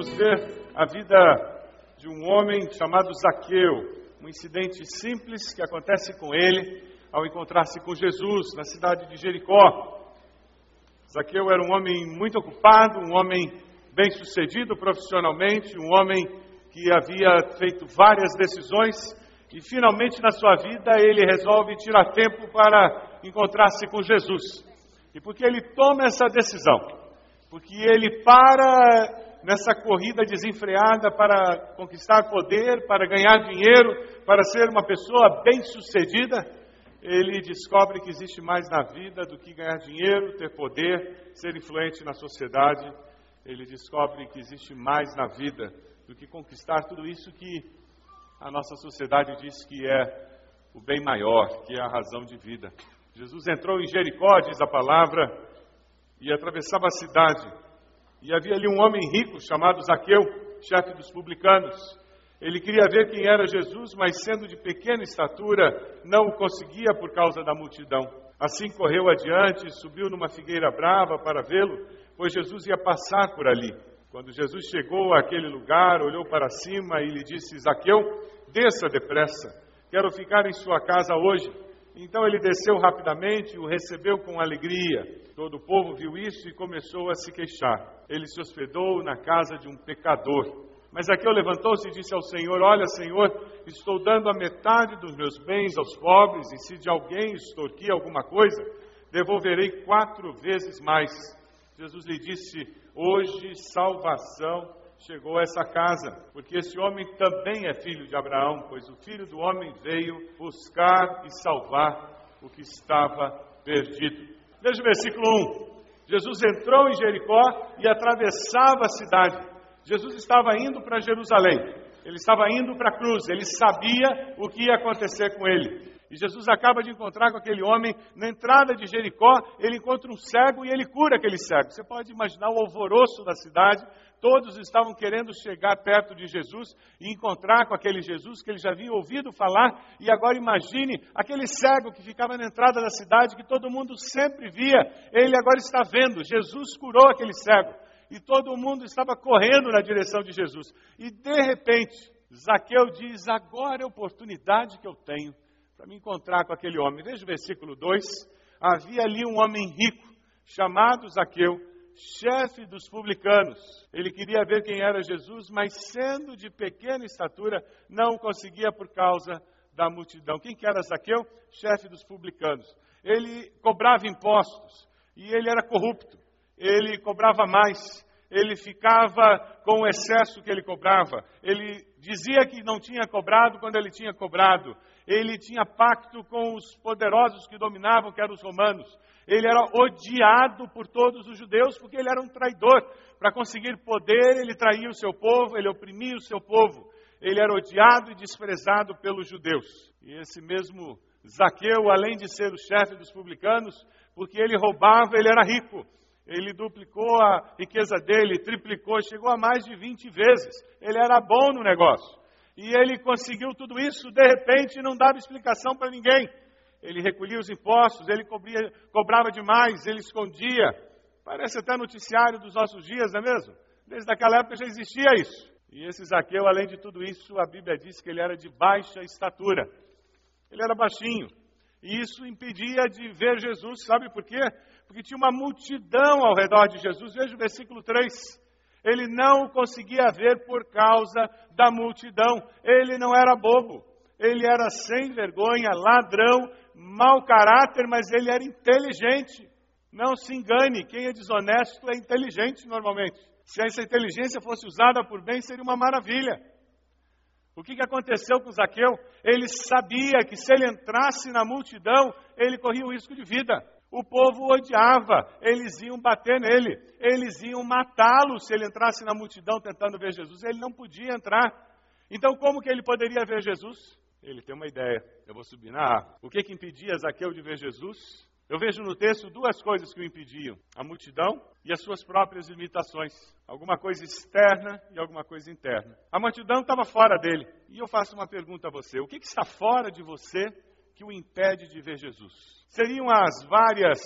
vamos ver a vida de um homem chamado Zaqueu, um incidente simples que acontece com ele ao encontrar-se com Jesus na cidade de Jericó. Zaqueu era um homem muito ocupado, um homem bem-sucedido profissionalmente, um homem que havia feito várias decisões e finalmente na sua vida ele resolve tirar tempo para encontrar-se com Jesus. E porque ele toma essa decisão? Porque ele para nessa corrida desenfreada para conquistar poder, para ganhar dinheiro, para ser uma pessoa bem-sucedida, ele descobre que existe mais na vida do que ganhar dinheiro, ter poder, ser influente na sociedade. Ele descobre que existe mais na vida do que conquistar tudo isso que a nossa sociedade diz que é o bem maior, que é a razão de vida. Jesus entrou em Jericó, diz a palavra, e atravessava a cidade. E havia ali um homem rico chamado Zaqueu, chefe dos publicanos. Ele queria ver quem era Jesus, mas sendo de pequena estatura, não o conseguia por causa da multidão. Assim correu adiante, subiu numa figueira brava para vê-lo, pois Jesus ia passar por ali. Quando Jesus chegou àquele lugar, olhou para cima e lhe disse: Zaqueu, desça depressa, quero ficar em sua casa hoje. Então ele desceu rapidamente e o recebeu com alegria. Todo o povo viu isso e começou a se queixar. Ele se hospedou na casa de um pecador. Mas Zaqueu levantou-se e disse ao Senhor: Olha, Senhor, estou dando a metade dos meus bens aos pobres, e se de alguém extorquir alguma coisa, devolverei quatro vezes mais. Jesus lhe disse: Hoje salvação chegou a essa casa, porque esse homem também é filho de Abraão, pois o filho do homem veio buscar e salvar o que estava perdido. Veja o versículo 1. Jesus entrou em Jericó e atravessava a cidade. Jesus estava indo para Jerusalém, ele estava indo para a cruz, ele sabia o que ia acontecer com ele. E Jesus acaba de encontrar com aquele homem na entrada de Jericó, ele encontra um cego e ele cura aquele cego. Você pode imaginar o alvoroço da cidade, todos estavam querendo chegar perto de Jesus e encontrar com aquele Jesus que ele já havia ouvido falar. E agora imagine aquele cego que ficava na entrada da cidade, que todo mundo sempre via, ele agora está vendo. Jesus curou aquele cego e todo mundo estava correndo na direção de Jesus. E de repente, Zaqueu diz: Agora é a oportunidade que eu tenho para me encontrar com aquele homem. Veja o versículo 2. Havia ali um homem rico, chamado Zaqueu, chefe dos publicanos. Ele queria ver quem era Jesus, mas sendo de pequena estatura, não conseguia por causa da multidão. Quem que era Zaqueu? Chefe dos publicanos. Ele cobrava impostos e ele era corrupto. Ele cobrava mais ele ficava com o excesso que ele cobrava, ele dizia que não tinha cobrado quando ele tinha cobrado. Ele tinha pacto com os poderosos que dominavam, que eram os romanos. Ele era odiado por todos os judeus porque ele era um traidor. Para conseguir poder, ele traía o seu povo, ele oprimia o seu povo. Ele era odiado e desprezado pelos judeus. E esse mesmo Zaqueu, além de ser o chefe dos publicanos, porque ele roubava, ele era rico. Ele duplicou a riqueza dele, triplicou, chegou a mais de 20 vezes. Ele era bom no negócio. E ele conseguiu tudo isso, de repente, não dava explicação para ninguém. Ele recolhia os impostos, ele cobria, cobrava demais, ele escondia. Parece até noticiário dos nossos dias, não é mesmo? Desde aquela época já existia isso. E esse Zaqueu, além de tudo isso, a Bíblia diz que ele era de baixa estatura. Ele era baixinho. E isso impedia de ver Jesus, sabe por quê? Porque tinha uma multidão ao redor de Jesus. Veja o versículo 3. Ele não conseguia ver por causa da multidão. Ele não era bobo. Ele era sem vergonha, ladrão, mau caráter, mas ele era inteligente. Não se engane, quem é desonesto é inteligente normalmente. Se essa inteligência fosse usada por bem, seria uma maravilha. O que, que aconteceu com Zaqueu? Ele sabia que se ele entrasse na multidão, ele corria o risco de vida. O povo odiava, eles iam bater nele, eles iam matá-lo se ele entrasse na multidão tentando ver Jesus. Ele não podia entrar. Então, como que ele poderia ver Jesus? Ele tem uma ideia. Eu vou subir na árvore. O que, que impedia Zaqueu de ver Jesus? Eu vejo no texto duas coisas que o impediam: a multidão e as suas próprias limitações. Alguma coisa externa e alguma coisa interna. A multidão estava fora dele. E eu faço uma pergunta a você: o que, que está fora de você que o impede de ver Jesus? Seriam as várias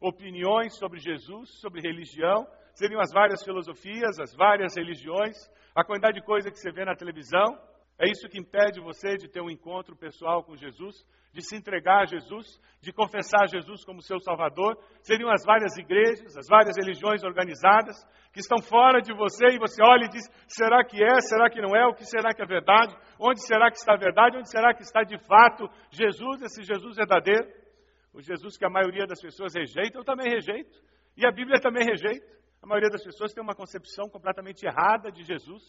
opiniões sobre Jesus, sobre religião? Seriam as várias filosofias, as várias religiões? A quantidade de coisa que você vê na televisão? É isso que impede você de ter um encontro pessoal com Jesus, de se entregar a Jesus, de confessar Jesus como seu Salvador. Seriam as várias igrejas, as várias religiões organizadas que estão fora de você e você olha e diz: será que é? Será que não é? O que será que é verdade? Onde será que está a verdade? Onde será que está de fato Jesus, esse Jesus verdadeiro? O Jesus que a maioria das pessoas rejeita, eu também rejeito. E a Bíblia também rejeita. A maioria das pessoas tem uma concepção completamente errada de Jesus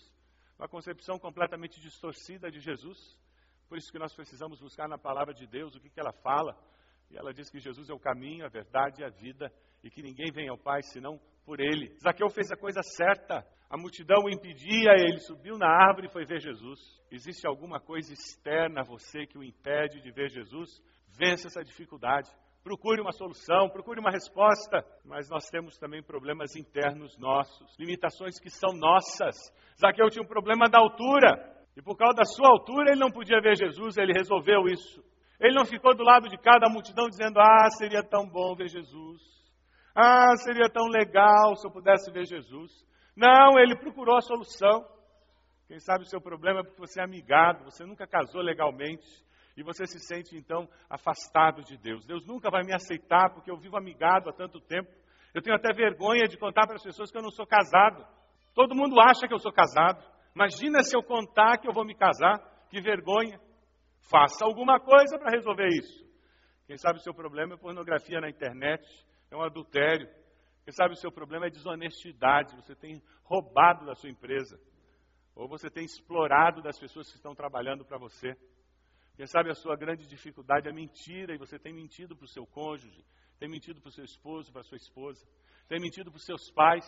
uma concepção completamente distorcida de Jesus. Por isso que nós precisamos buscar na palavra de Deus o que, que ela fala. E ela diz que Jesus é o caminho, a verdade e a vida, e que ninguém vem ao Pai senão por ele. Zaqueu fez a coisa certa. A multidão o impedia, ele subiu na árvore e foi ver Jesus. Existe alguma coisa externa a você que o impede de ver Jesus? Vença essa dificuldade procure uma solução, procure uma resposta, mas nós temos também problemas internos nossos, limitações que são nossas. Zaqueu tinha um problema da altura, e por causa da sua altura ele não podia ver Jesus, ele resolveu isso. Ele não ficou do lado de cada multidão dizendo: Ah, seria tão bom ver Jesus. Ah, seria tão legal se eu pudesse ver Jesus. Não, ele procurou a solução. Quem sabe o seu problema é porque você é amigado, você nunca casou legalmente, e você se sente então afastado de Deus. Deus nunca vai me aceitar porque eu vivo amigado há tanto tempo. Eu tenho até vergonha de contar para as pessoas que eu não sou casado. Todo mundo acha que eu sou casado. Imagina se eu contar que eu vou me casar. Que vergonha. Faça alguma coisa para resolver isso. Quem sabe o seu problema é pornografia na internet, é um adultério. Quem sabe o seu problema é desonestidade, você tem roubado da sua empresa. Ou você tem explorado das pessoas que estão trabalhando para você. Quem sabe a sua grande dificuldade é mentira e você tem mentido para o seu cônjuge, tem mentido para o seu esposo, para a sua esposa, tem mentido para os seus pais.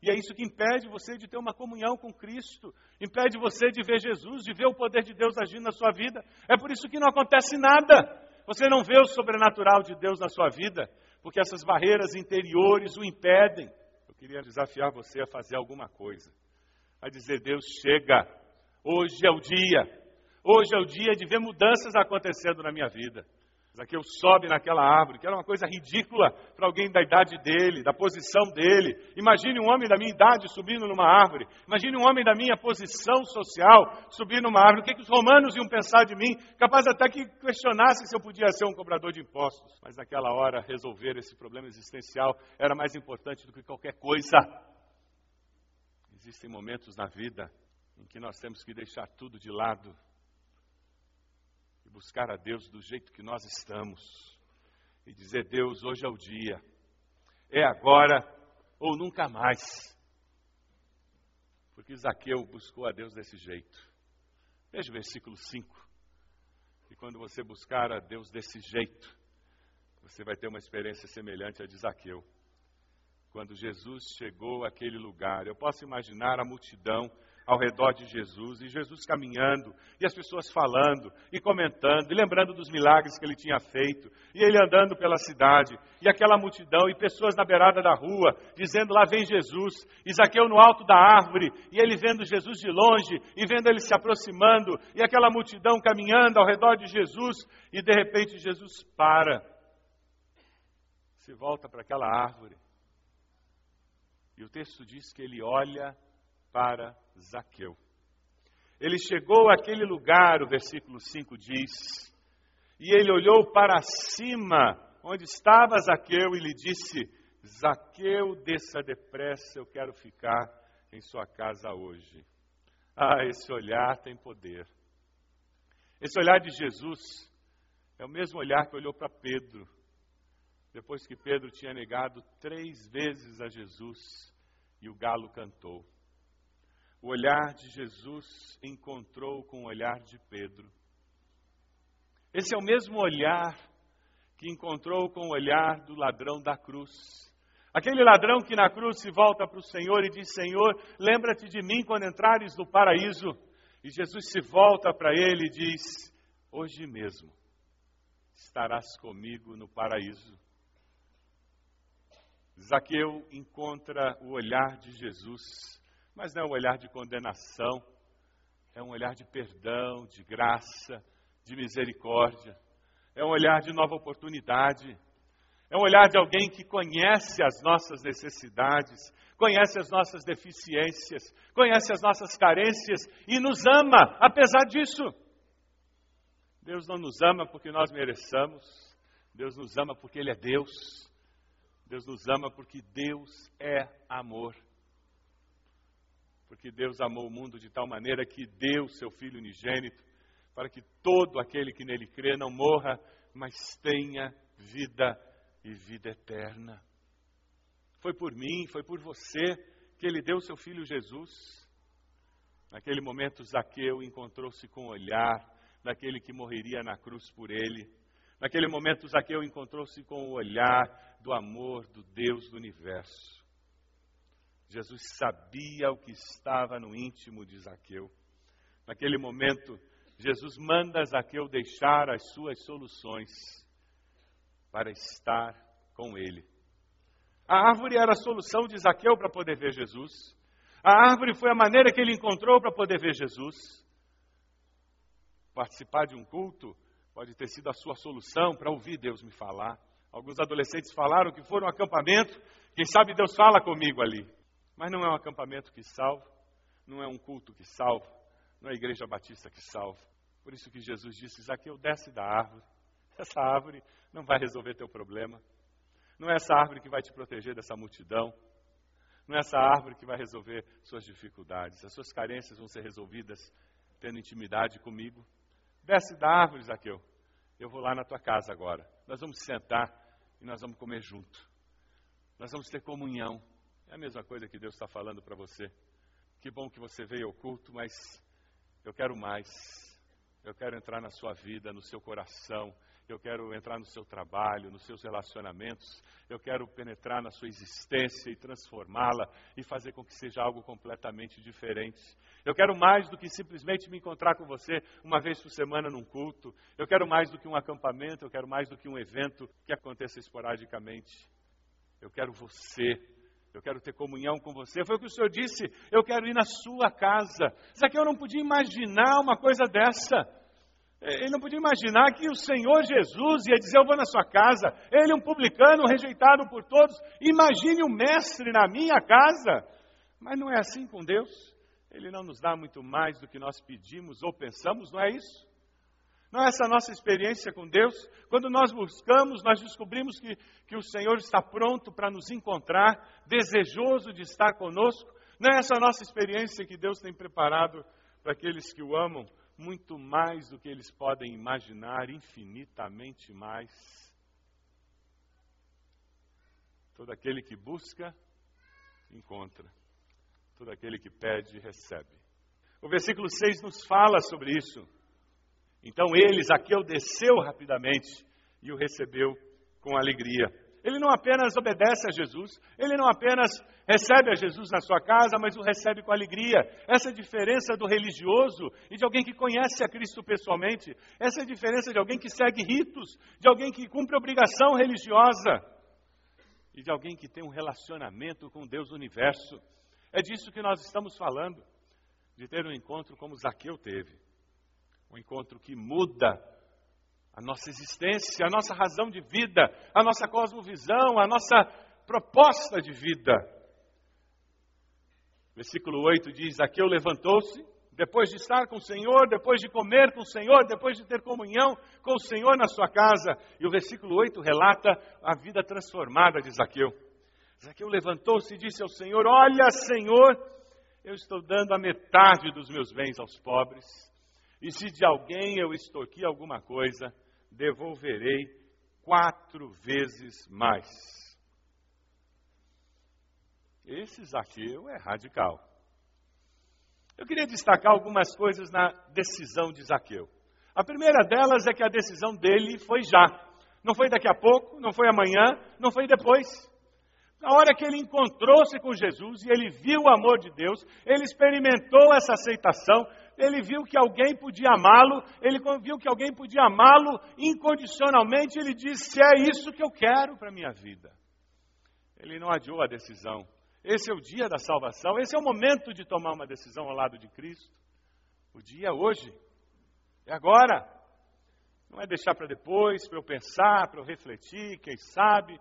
E é isso que impede você de ter uma comunhão com Cristo, impede você de ver Jesus, de ver o poder de Deus agindo na sua vida. É por isso que não acontece nada. Você não vê o sobrenatural de Deus na sua vida, porque essas barreiras interiores o impedem. Eu queria desafiar você a fazer alguma coisa, a dizer: Deus, chega, hoje é o dia Hoje é o dia de ver mudanças acontecendo na minha vida. Zaqueu sobe naquela árvore, que era uma coisa ridícula para alguém da idade dele, da posição dele. Imagine um homem da minha idade subindo numa árvore. Imagine um homem da minha posição social subir numa árvore. O que, que os romanos iam pensar de mim? Capaz até que questionasse se eu podia ser um cobrador de impostos. Mas naquela hora, resolver esse problema existencial era mais importante do que qualquer coisa. Existem momentos na vida em que nós temos que deixar tudo de lado buscar a Deus do jeito que nós estamos e dizer: Deus, hoje é o dia, é agora ou nunca mais. Porque Zaqueu buscou a Deus desse jeito. Veja o versículo 5. E quando você buscar a Deus desse jeito, você vai ter uma experiência semelhante à de Zaqueu. Quando Jesus chegou àquele lugar, eu posso imaginar a multidão ao redor de Jesus, e Jesus caminhando, e as pessoas falando, e comentando, e lembrando dos milagres que ele tinha feito, e ele andando pela cidade, e aquela multidão, e pessoas na beirada da rua, dizendo: Lá vem Jesus, Isaqueu no alto da árvore, e ele vendo Jesus de longe, e vendo ele se aproximando, e aquela multidão caminhando ao redor de Jesus, e de repente Jesus para, se volta para aquela árvore, e o texto diz que ele olha para Zaqueu. Ele chegou àquele lugar, o versículo 5 diz, e ele olhou para cima, onde estava Zaqueu, e lhe disse: Zaqueu, desça depressa, eu quero ficar em sua casa hoje. Ah, esse olhar tem poder. Esse olhar de Jesus é o mesmo olhar que olhou para Pedro, depois que Pedro tinha negado três vezes a Jesus e o galo cantou. O olhar de Jesus encontrou com o olhar de Pedro. Esse é o mesmo olhar que encontrou com o olhar do ladrão da cruz. Aquele ladrão que na cruz se volta para o Senhor e diz: Senhor, lembra-te de mim quando entrares no paraíso. E Jesus se volta para ele e diz: Hoje mesmo estarás comigo no paraíso. Zaqueu encontra o olhar de Jesus mas não é um olhar de condenação, é um olhar de perdão, de graça, de misericórdia. É um olhar de nova oportunidade. É um olhar de alguém que conhece as nossas necessidades, conhece as nossas deficiências, conhece as nossas carências e nos ama apesar disso. Deus não nos ama porque nós mereçamos, Deus nos ama porque Ele é Deus. Deus nos ama porque Deus é amor porque Deus amou o mundo de tal maneira que deu seu Filho unigênito, para que todo aquele que nele crê não morra, mas tenha vida e vida eterna. Foi por mim, foi por você que ele deu seu Filho Jesus. Naquele momento, Zaqueu encontrou-se com o olhar daquele que morreria na cruz por ele. Naquele momento, Zaqueu encontrou-se com o olhar do amor do Deus do universo. Jesus sabia o que estava no íntimo de Zaqueu. Naquele momento, Jesus manda Zaqueu deixar as suas soluções para estar com ele. A árvore era a solução de Zaqueu para poder ver Jesus. A árvore foi a maneira que ele encontrou para poder ver Jesus. Participar de um culto pode ter sido a sua solução para ouvir Deus me falar. Alguns adolescentes falaram que foram um acampamento. Quem sabe Deus fala comigo ali. Mas não é um acampamento que salva, não é um culto que salva, não é a igreja batista que salva. Por isso que Jesus disse: Zaqueu, desce da árvore. Essa árvore não vai resolver teu problema. Não é essa árvore que vai te proteger dessa multidão. Não é essa árvore que vai resolver suas dificuldades. As suas carências vão ser resolvidas tendo intimidade comigo. Desce da árvore, Zaqueu. Eu vou lá na tua casa agora. Nós vamos sentar e nós vamos comer junto. Nós vamos ter comunhão. É a mesma coisa que Deus está falando para você. Que bom que você veio ao culto, mas eu quero mais. Eu quero entrar na sua vida, no seu coração. Eu quero entrar no seu trabalho, nos seus relacionamentos. Eu quero penetrar na sua existência e transformá-la e fazer com que seja algo completamente diferente. Eu quero mais do que simplesmente me encontrar com você uma vez por semana num culto. Eu quero mais do que um acampamento. Eu quero mais do que um evento que aconteça esporadicamente. Eu quero você eu quero ter comunhão com você. Foi o que o Senhor disse. Eu quero ir na sua casa. eu não podia imaginar uma coisa dessa. É, ele não podia imaginar que o Senhor Jesus ia dizer: Eu vou na sua casa. Ele, um publicano, rejeitado por todos. Imagine o mestre na minha casa. Mas não é assim com Deus. Ele não nos dá muito mais do que nós pedimos ou pensamos, não é isso? Não é essa a nossa experiência com Deus? Quando nós buscamos, nós descobrimos que, que o Senhor está pronto para nos encontrar, desejoso de estar conosco. Não é essa a nossa experiência que Deus tem preparado para aqueles que o amam? Muito mais do que eles podem imaginar, infinitamente mais. Todo aquele que busca, encontra. Todo aquele que pede, recebe. O versículo 6 nos fala sobre isso. Então ele, Zaqueu, desceu rapidamente e o recebeu com alegria. Ele não apenas obedece a Jesus, ele não apenas recebe a Jesus na sua casa, mas o recebe com alegria. Essa é diferença do religioso e de alguém que conhece a Cristo pessoalmente. Essa é diferença de alguém que segue ritos, de alguém que cumpre obrigação religiosa e de alguém que tem um relacionamento com Deus do universo. É disso que nós estamos falando, de ter um encontro como Zaqueu teve. Um encontro que muda a nossa existência, a nossa razão de vida, a nossa cosmovisão, a nossa proposta de vida. Versículo 8 diz: Aqueu levantou-se, depois de estar com o Senhor, depois de comer com o Senhor, depois de ter comunhão com o Senhor na sua casa. E o versículo 8 relata a vida transformada de Zaqueu. Zaqueu levantou-se e disse ao Senhor: Olha, Senhor, eu estou dando a metade dos meus bens aos pobres. E se de alguém eu extorqui alguma coisa, devolverei quatro vezes mais. Esse Zaqueu é radical. Eu queria destacar algumas coisas na decisão de Zaqueu. A primeira delas é que a decisão dele foi já. Não foi daqui a pouco, não foi amanhã, não foi depois. Na hora que ele encontrou-se com Jesus e ele viu o amor de Deus, ele experimentou essa aceitação, ele viu que alguém podia amá-lo, ele viu que alguém podia amá-lo incondicionalmente, ele disse: É isso que eu quero para a minha vida. Ele não adiou a decisão. Esse é o dia da salvação, esse é o momento de tomar uma decisão ao lado de Cristo. O dia é hoje, é agora. Não é deixar para depois, para eu pensar, para eu refletir, quem sabe.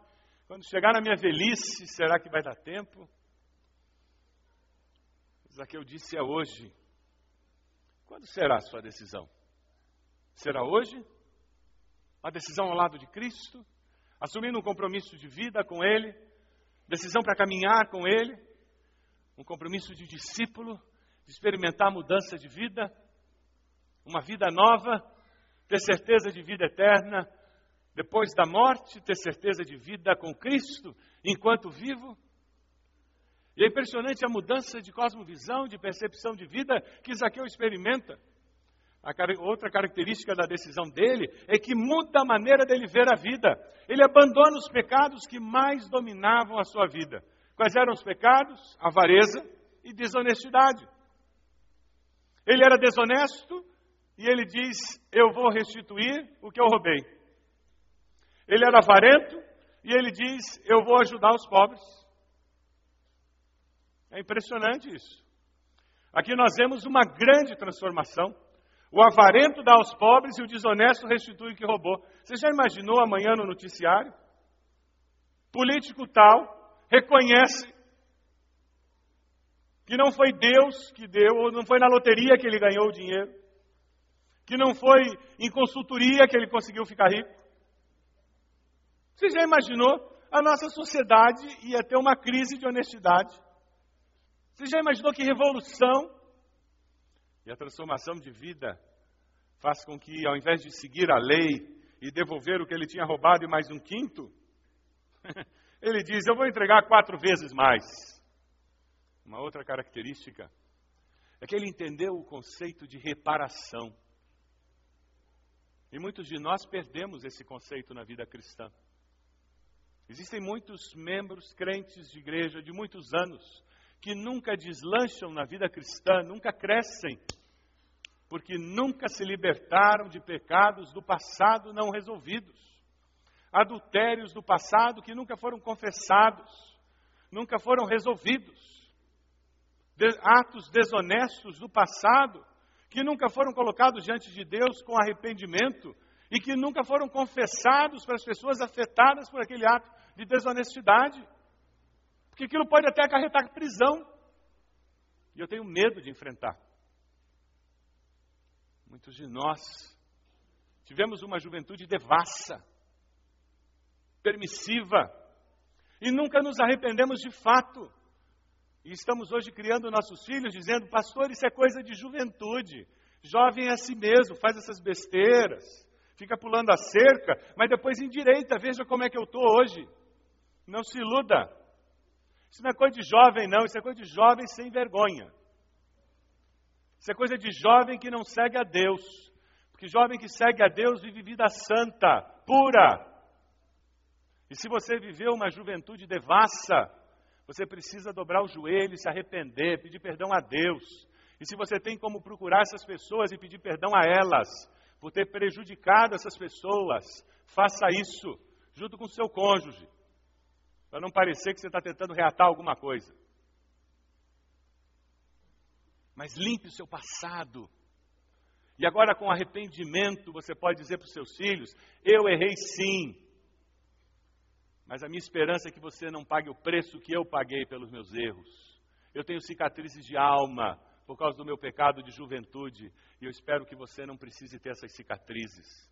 Quando chegar na minha velhice, será que vai dar tempo? Zaqueu disse: É hoje. Quando será a sua decisão? Será hoje? Uma decisão ao lado de Cristo? Assumindo um compromisso de vida com Ele? Decisão para caminhar com Ele? Um compromisso de discípulo? De experimentar mudança de vida? Uma vida nova? Ter certeza de vida eterna? Depois da morte, ter certeza de vida com Cristo enquanto vivo? E é impressionante a mudança de cosmovisão, de percepção de vida que Zaqueu experimenta. A outra característica da decisão dele é que muda a maneira dele ver a vida. Ele abandona os pecados que mais dominavam a sua vida. Quais eram os pecados? Avareza e desonestidade. Ele era desonesto e ele diz: Eu vou restituir o que eu roubei. Ele era avarento e ele diz: Eu vou ajudar os pobres. É impressionante isso. Aqui nós vemos uma grande transformação. O avarento dá aos pobres e o desonesto restitui o que roubou. Você já imaginou amanhã no noticiário? Político tal reconhece que não foi Deus que deu, ou não foi na loteria que ele ganhou o dinheiro, que não foi em consultoria que ele conseguiu ficar rico. Você já imaginou? A nossa sociedade ia ter uma crise de honestidade. Você já imaginou que revolução? E a transformação de vida faz com que, ao invés de seguir a lei e devolver o que ele tinha roubado e mais um quinto, ele diz: Eu vou entregar quatro vezes mais. Uma outra característica é que ele entendeu o conceito de reparação. E muitos de nós perdemos esse conceito na vida cristã. Existem muitos membros crentes de igreja de muitos anos que nunca deslancham na vida cristã, nunca crescem, porque nunca se libertaram de pecados do passado não resolvidos, adultérios do passado que nunca foram confessados, nunca foram resolvidos, atos desonestos do passado que nunca foram colocados diante de Deus com arrependimento e que nunca foram confessados para as pessoas afetadas por aquele ato de desonestidade. Porque aquilo pode até acarretar prisão. E eu tenho medo de enfrentar. Muitos de nós tivemos uma juventude devassa, permissiva, e nunca nos arrependemos de fato. E estamos hoje criando nossos filhos dizendo, pastor, isso é coisa de juventude. Jovem é assim mesmo, faz essas besteiras, fica pulando a cerca, mas depois endireita, veja como é que eu estou hoje. Não se iluda. Isso não é coisa de jovem, não, isso é coisa de jovem sem vergonha. Isso é coisa de jovem que não segue a Deus. Porque jovem que segue a Deus vive vida santa, pura. E se você viveu uma juventude devassa, você precisa dobrar o joelho, se arrepender, pedir perdão a Deus. E se você tem como procurar essas pessoas e pedir perdão a elas, por ter prejudicado essas pessoas, faça isso junto com seu cônjuge, para não parecer que você está tentando reatar alguma coisa. Mas limpe o seu passado. E agora, com arrependimento, você pode dizer para os seus filhos: Eu errei sim. Mas a minha esperança é que você não pague o preço que eu paguei pelos meus erros. Eu tenho cicatrizes de alma por causa do meu pecado de juventude e eu espero que você não precise ter essas cicatrizes.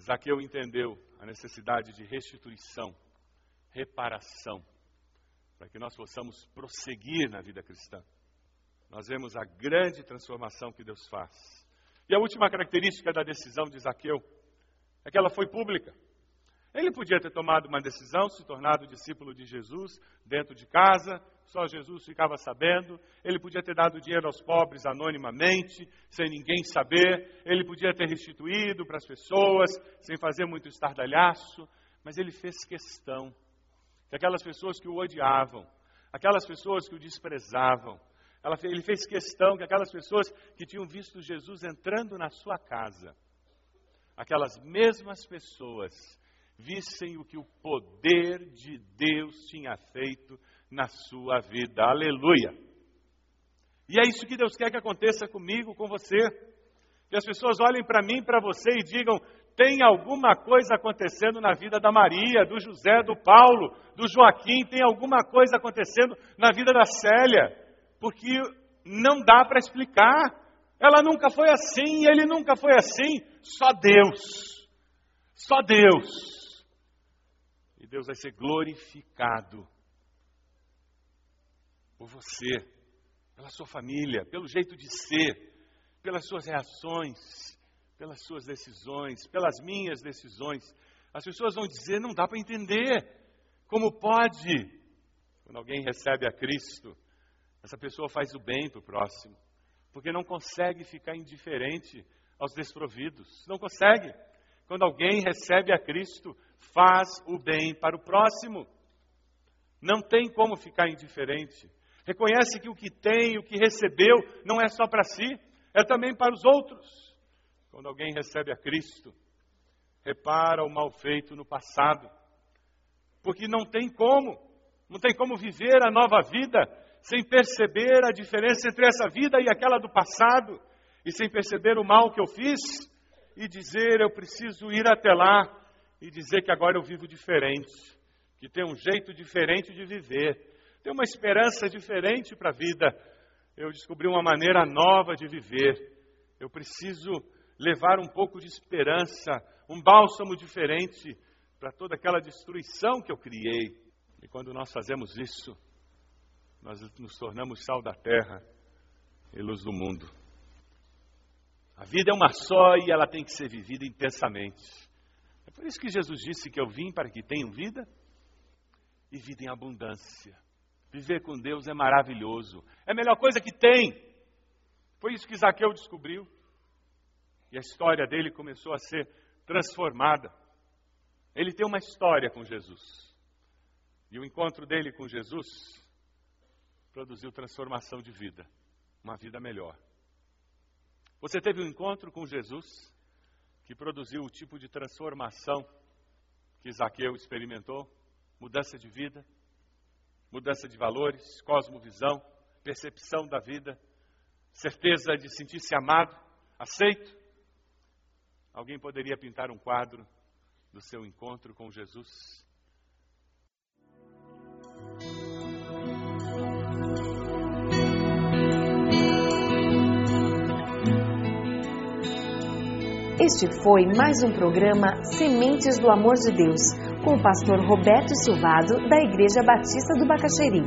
Zaqueu entendeu a necessidade de restituição, reparação, para que nós possamos prosseguir na vida cristã nós vemos a grande transformação que Deus faz. E a última característica da decisão de Zaqueu é que ela foi pública. Ele podia ter tomado uma decisão, se tornado discípulo de Jesus dentro de casa, só Jesus ficava sabendo. Ele podia ter dado dinheiro aos pobres anonimamente, sem ninguém saber. Ele podia ter restituído para as pessoas, sem fazer muito estardalhaço. Mas ele fez questão que aquelas pessoas que o odiavam, aquelas pessoas que o desprezavam, ele fez questão que aquelas pessoas que tinham visto Jesus entrando na sua casa, aquelas mesmas pessoas, vissem o que o poder de Deus tinha feito na sua vida. Aleluia! E é isso que Deus quer que aconteça comigo, com você. Que as pessoas olhem para mim, para você e digam: tem alguma coisa acontecendo na vida da Maria, do José, do Paulo, do Joaquim, tem alguma coisa acontecendo na vida da Célia porque não dá para explicar. Ela nunca foi assim, ele nunca foi assim. Só Deus. Só Deus. E Deus vai ser glorificado por você, pela sua família, pelo jeito de ser, pelas suas reações, pelas suas decisões, pelas minhas decisões. As pessoas vão dizer: não dá para entender. Como pode? Quando alguém recebe a Cristo, essa pessoa faz o bem para o próximo, porque não consegue ficar indiferente aos desprovidos. Não consegue. Quando alguém recebe a Cristo, faz o bem para o próximo. Não tem como ficar indiferente. Reconhece que o que tem, o que recebeu, não é só para si, é também para os outros. Quando alguém recebe a Cristo, repara o mal feito no passado, porque não tem como, não tem como viver a nova vida sem perceber a diferença entre essa vida e aquela do passado, e sem perceber o mal que eu fiz, e dizer: eu preciso ir até lá e dizer que agora eu vivo diferente, que tem um jeito diferente de viver, tem uma esperança diferente para a vida. Eu descobri uma maneira nova de viver. Eu preciso levar um pouco de esperança, um bálsamo diferente para toda aquela destruição que eu criei. E quando nós fazemos isso, nós nos tornamos sal da terra e luz do mundo. A vida é uma só e ela tem que ser vivida intensamente. É por isso que Jesus disse que eu vim para que tenham vida e vida em abundância. Viver com Deus é maravilhoso, é a melhor coisa que tem. Foi isso que Zaqueu descobriu. E a história dele começou a ser transformada. Ele tem uma história com Jesus. E o encontro dele com Jesus produziu transformação de vida, uma vida melhor. Você teve um encontro com Jesus que produziu o tipo de transformação que Zaqueu experimentou? Mudança de vida, mudança de valores, cosmovisão, percepção da vida, certeza de sentir-se amado, aceito? Alguém poderia pintar um quadro do seu encontro com Jesus? Este foi mais um programa Sementes do Amor de Deus, com o pastor Roberto Silvado, da Igreja Batista do Bacaxeri.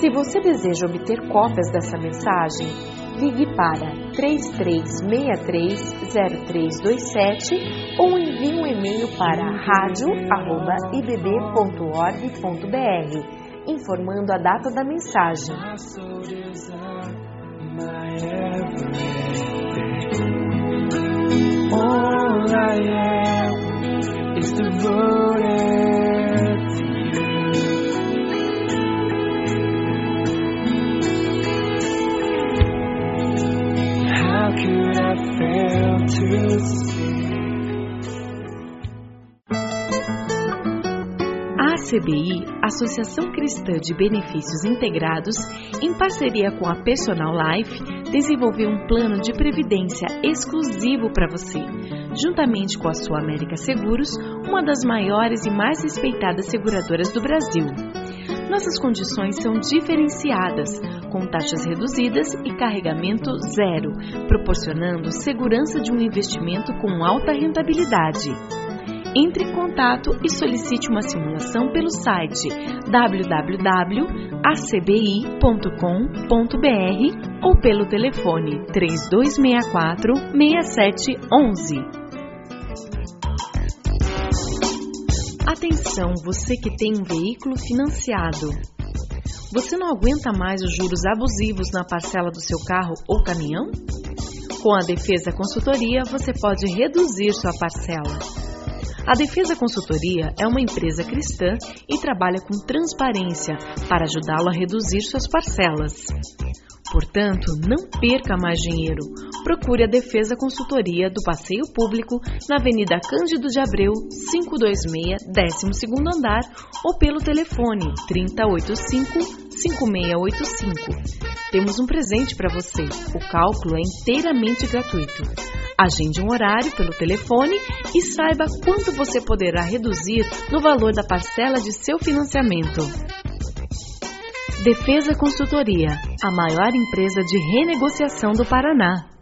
Se você deseja obter cópias dessa mensagem, ligue para 33630327 ou envie um e-mail para radio@ibb.org.br informando a data da mensagem. All I am is devoted A ACBI, Associação Cristã de Benefícios Integrados, em parceria com a Personal Life, desenvolveu um plano de previdência exclusivo para você, juntamente com a Sua América Seguros, uma das maiores e mais respeitadas seguradoras do Brasil. Nossas condições são diferenciadas, com taxas reduzidas e carregamento zero, proporcionando segurança de um investimento com alta rentabilidade. Entre em contato e solicite uma simulação pelo site www.acbi.com.br ou pelo telefone 3264 6711. Atenção, você que tem um veículo financiado. Você não aguenta mais os juros abusivos na parcela do seu carro ou caminhão? Com a Defesa Consultoria, você pode reduzir sua parcela. A Defesa Consultoria é uma empresa cristã e trabalha com transparência para ajudá-lo a reduzir suas parcelas. Portanto, não perca mais dinheiro. Procure a Defesa Consultoria do Passeio Público na Avenida Cândido de Abreu, 526, 12º andar ou pelo telefone 3085 5685. Temos um presente para você. O cálculo é inteiramente gratuito. Agende um horário pelo telefone e saiba quanto você poderá reduzir no valor da parcela de seu financiamento. Defesa Consultoria, a maior empresa de renegociação do Paraná.